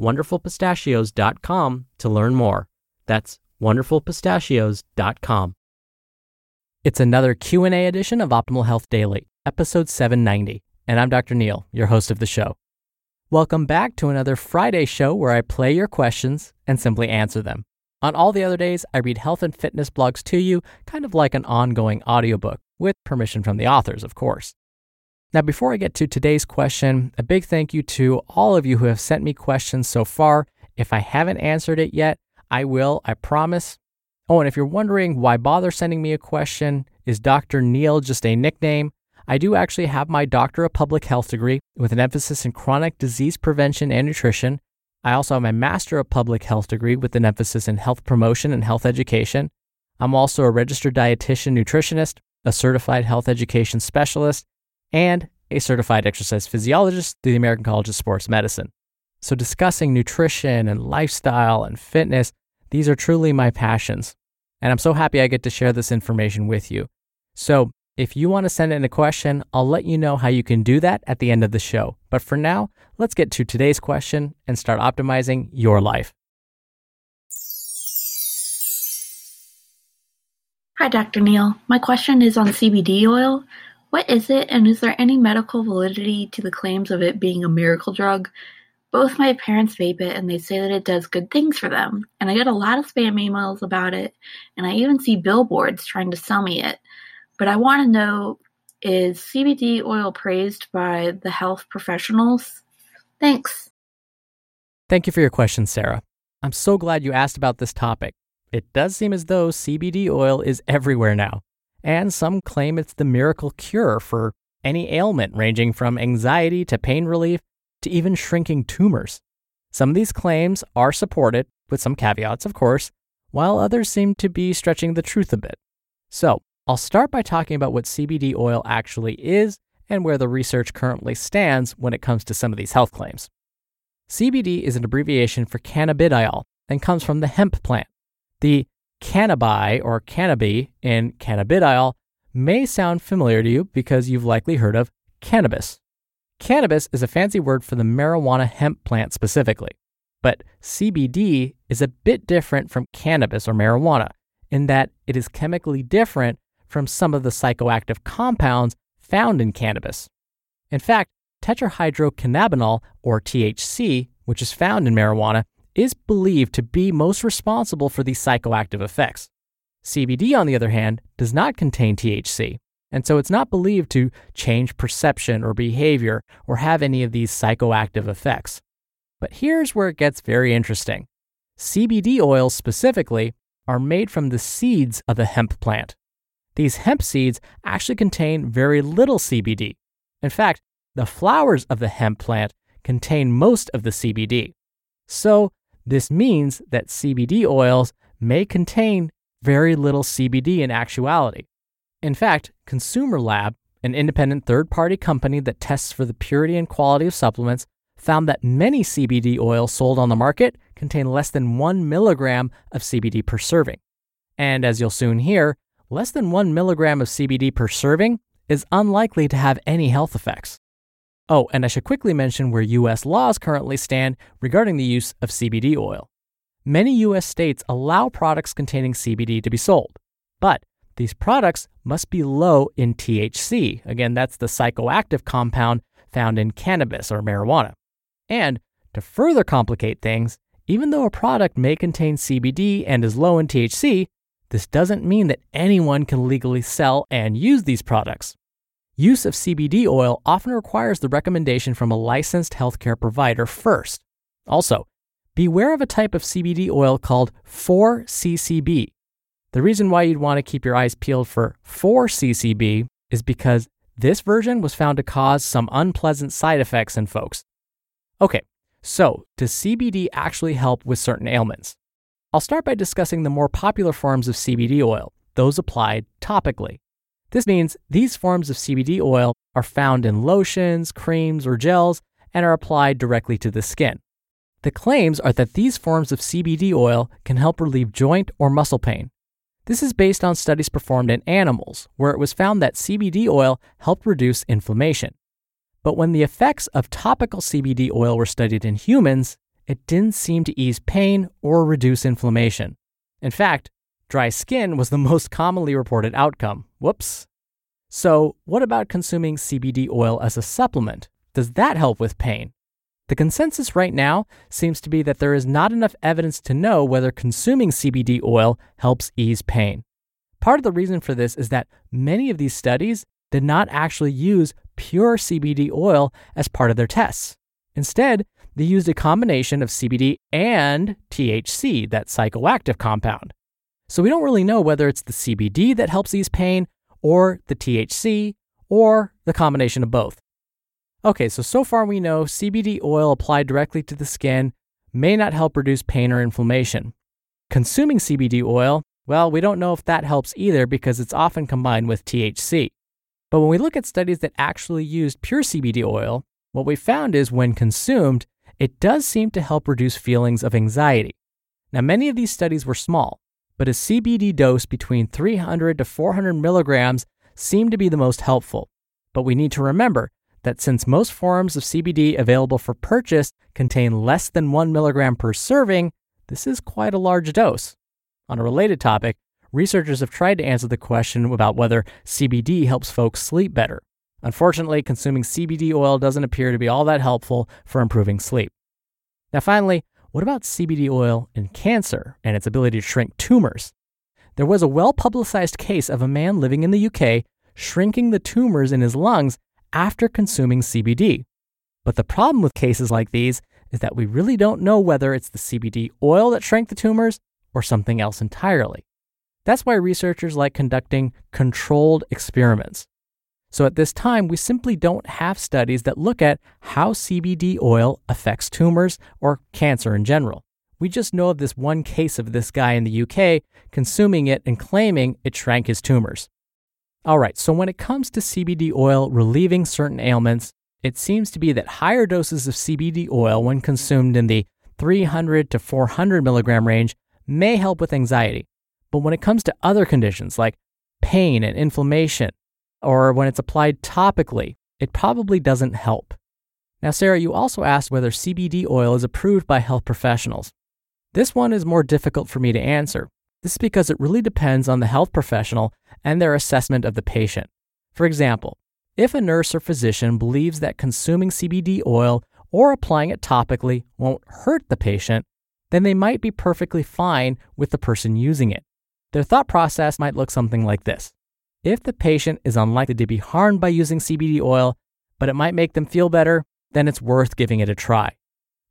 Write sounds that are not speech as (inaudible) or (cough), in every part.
wonderfulpistachios.com to learn more. That's wonderfulpistachios.com. It's another Q&A edition of Optimal Health Daily, episode 790, and I'm Dr. Neal, your host of the show. Welcome back to another Friday show where I play your questions and simply answer them. On all the other days, I read health and fitness blogs to you, kind of like an ongoing audiobook, with permission from the authors, of course. Now, before I get to today's question, a big thank you to all of you who have sent me questions so far. If I haven't answered it yet, I will, I promise. Oh, and if you're wondering why bother sending me a question, is Dr. Neal just a nickname? I do actually have my Doctor of Public Health degree with an emphasis in chronic disease prevention and nutrition. I also have my Master of Public Health degree with an emphasis in health promotion and health education. I'm also a registered dietitian nutritionist, a certified health education specialist, and a certified exercise physiologist through the American College of Sports Medicine. So, discussing nutrition and lifestyle and fitness, these are truly my passions. And I'm so happy I get to share this information with you. So, if you want to send in a question, I'll let you know how you can do that at the end of the show. But for now, let's get to today's question and start optimizing your life. Hi, Dr. Neal. My question is on CBD oil. What is it, and is there any medical validity to the claims of it being a miracle drug? Both my parents vape it and they say that it does good things for them. And I get a lot of spam emails about it, and I even see billboards trying to sell me it. But I want to know is CBD oil praised by the health professionals? Thanks. Thank you for your question, Sarah. I'm so glad you asked about this topic. It does seem as though CBD oil is everywhere now and some claim it's the miracle cure for any ailment ranging from anxiety to pain relief to even shrinking tumors. Some of these claims are supported, with some caveats, of course, while others seem to be stretching the truth a bit. So, I'll start by talking about what CBD oil actually is and where the research currently stands when it comes to some of these health claims. CBD is an abbreviation for cannabidiol and comes from the hemp plant. The cannabi or cannabi in cannabidiol may sound familiar to you because you've likely heard of cannabis. Cannabis is a fancy word for the marijuana hemp plant specifically, but CBD is a bit different from cannabis or marijuana in that it is chemically different from some of the psychoactive compounds found in cannabis. In fact, tetrahydrocannabinol, or THC, which is found in marijuana, is believed to be most responsible for these psychoactive effects. CBD, on the other hand, does not contain THC, and so it's not believed to change perception or behavior or have any of these psychoactive effects. But here's where it gets very interesting. CBD oils specifically are made from the seeds of the hemp plant. These hemp seeds actually contain very little CBD. In fact, the flowers of the hemp plant contain most of the CBD. So, this means that CBD oils may contain very little CBD in actuality. In fact, Consumer Lab, an independent third party company that tests for the purity and quality of supplements, found that many CBD oils sold on the market contain less than 1 milligram of CBD per serving. And as you'll soon hear, less than 1 milligram of CBD per serving is unlikely to have any health effects. Oh, and I should quickly mention where US laws currently stand regarding the use of CBD oil. Many US states allow products containing CBD to be sold, but these products must be low in THC. Again, that's the psychoactive compound found in cannabis or marijuana. And to further complicate things, even though a product may contain CBD and is low in THC, this doesn't mean that anyone can legally sell and use these products. Use of CBD oil often requires the recommendation from a licensed healthcare provider first. Also, beware of a type of CBD oil called 4-CCB. The reason why you'd want to keep your eyes peeled for 4-CCB is because this version was found to cause some unpleasant side effects in folks. Okay, so does CBD actually help with certain ailments? I'll start by discussing the more popular forms of CBD oil, those applied topically. This means these forms of CBD oil are found in lotions, creams, or gels and are applied directly to the skin. The claims are that these forms of CBD oil can help relieve joint or muscle pain. This is based on studies performed in animals, where it was found that CBD oil helped reduce inflammation. But when the effects of topical CBD oil were studied in humans, it didn't seem to ease pain or reduce inflammation. In fact, Dry skin was the (laughs) most commonly reported outcome. Whoops. So, what about consuming CBD oil as a supplement? Does that help with pain? The consensus right now seems to be that there is not enough evidence to know whether consuming CBD oil helps ease pain. Part of the reason for this is that many of these studies did not actually use pure CBD oil as part of their tests. Instead, they used a combination of CBD and THC, that psychoactive compound. So we don't really know whether it's the CBD that helps ease pain, or the THC, or the combination of both. Okay, so so far we know CBD oil applied directly to the skin may not help reduce pain or inflammation. Consuming CBD oil, well, we don't know if that helps either because it's often combined with THC. But when we look at studies that actually used pure CBD oil, what we found is when consumed, it does seem to help reduce feelings of anxiety. Now, many of these studies were small, but a CBD dose between 300 to 400 milligrams seemed to be the most helpful. But we need to remember that since most forms of CBD available for purchase contain less than 1 milligram per serving, this is quite a large dose. On a related topic, researchers have tried to answer the question about whether CBD helps folks sleep better. Unfortunately, consuming CBD oil doesn't appear to be all that helpful for improving sleep. Now, finally, what about CBD oil in cancer and its ability to shrink tumors? There was a well publicized case of a man living in the UK shrinking the tumors in his lungs after consuming CBD. But the problem with cases like these is that we really don't know whether it's the CBD oil that shrank the tumors or something else entirely. That's why researchers like conducting controlled experiments. So at this time, we simply don't have studies that look at how CBD oil affects tumors or cancer in general. We just know of this one case of this guy in the UK consuming it and claiming it shrank his tumors. All right, so when it comes to CBD oil relieving certain ailments, it seems to be that higher doses of CBD oil, when consumed in the 300 to 400 milligram range, may help with anxiety. But when it comes to other conditions like pain and inflammation, or when it's applied topically, it probably doesn't help. Now, Sarah, you also asked whether CBD oil is approved by health professionals. This one is more difficult for me to answer. This is because it really depends on the health professional and their assessment of the patient. For example, if a nurse or physician believes that consuming CBD oil or applying it topically won't hurt the patient, then they might be perfectly fine with the person using it. Their thought process might look something like this if the patient is unlikely to be harmed by using CBD oil, but it might make them feel better, then it's worth giving it a try.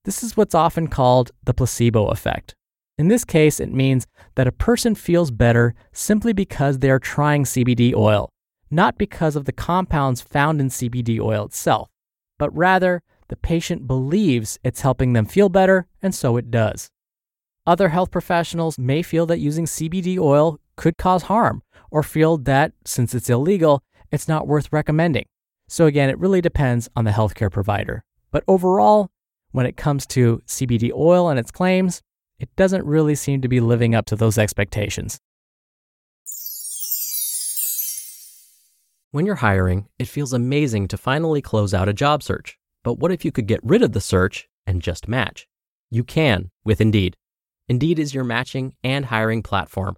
This is what's often called the placebo effect. In this case, it means that a person feels better simply because they are trying CBD oil, not because of the compounds found in CBD oil itself, but rather the patient believes it's helping them feel better, and so it does. Other health professionals may feel that using CBD oil could cause harm or feel that since it's illegal, it's not worth recommending. So, again, it really depends on the healthcare provider. But overall, when it comes to CBD oil and its claims, it doesn't really seem to be living up to those expectations. When you're hiring, it feels amazing to finally close out a job search. But what if you could get rid of the search and just match? You can with Indeed. Indeed is your matching and hiring platform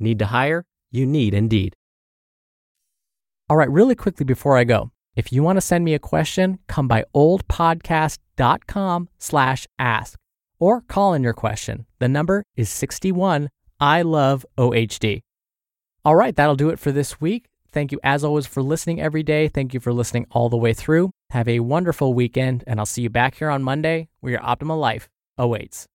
Need to hire? You need Indeed. All right, really quickly before I go, if you want to send me a question, come by oldpodcast.com slash ask or call in your question. The number is 61 I love OHD. All right, that'll do it for this week. Thank you as always for listening every day. Thank you for listening all the way through. Have a wonderful weekend, and I'll see you back here on Monday where your optimal life awaits.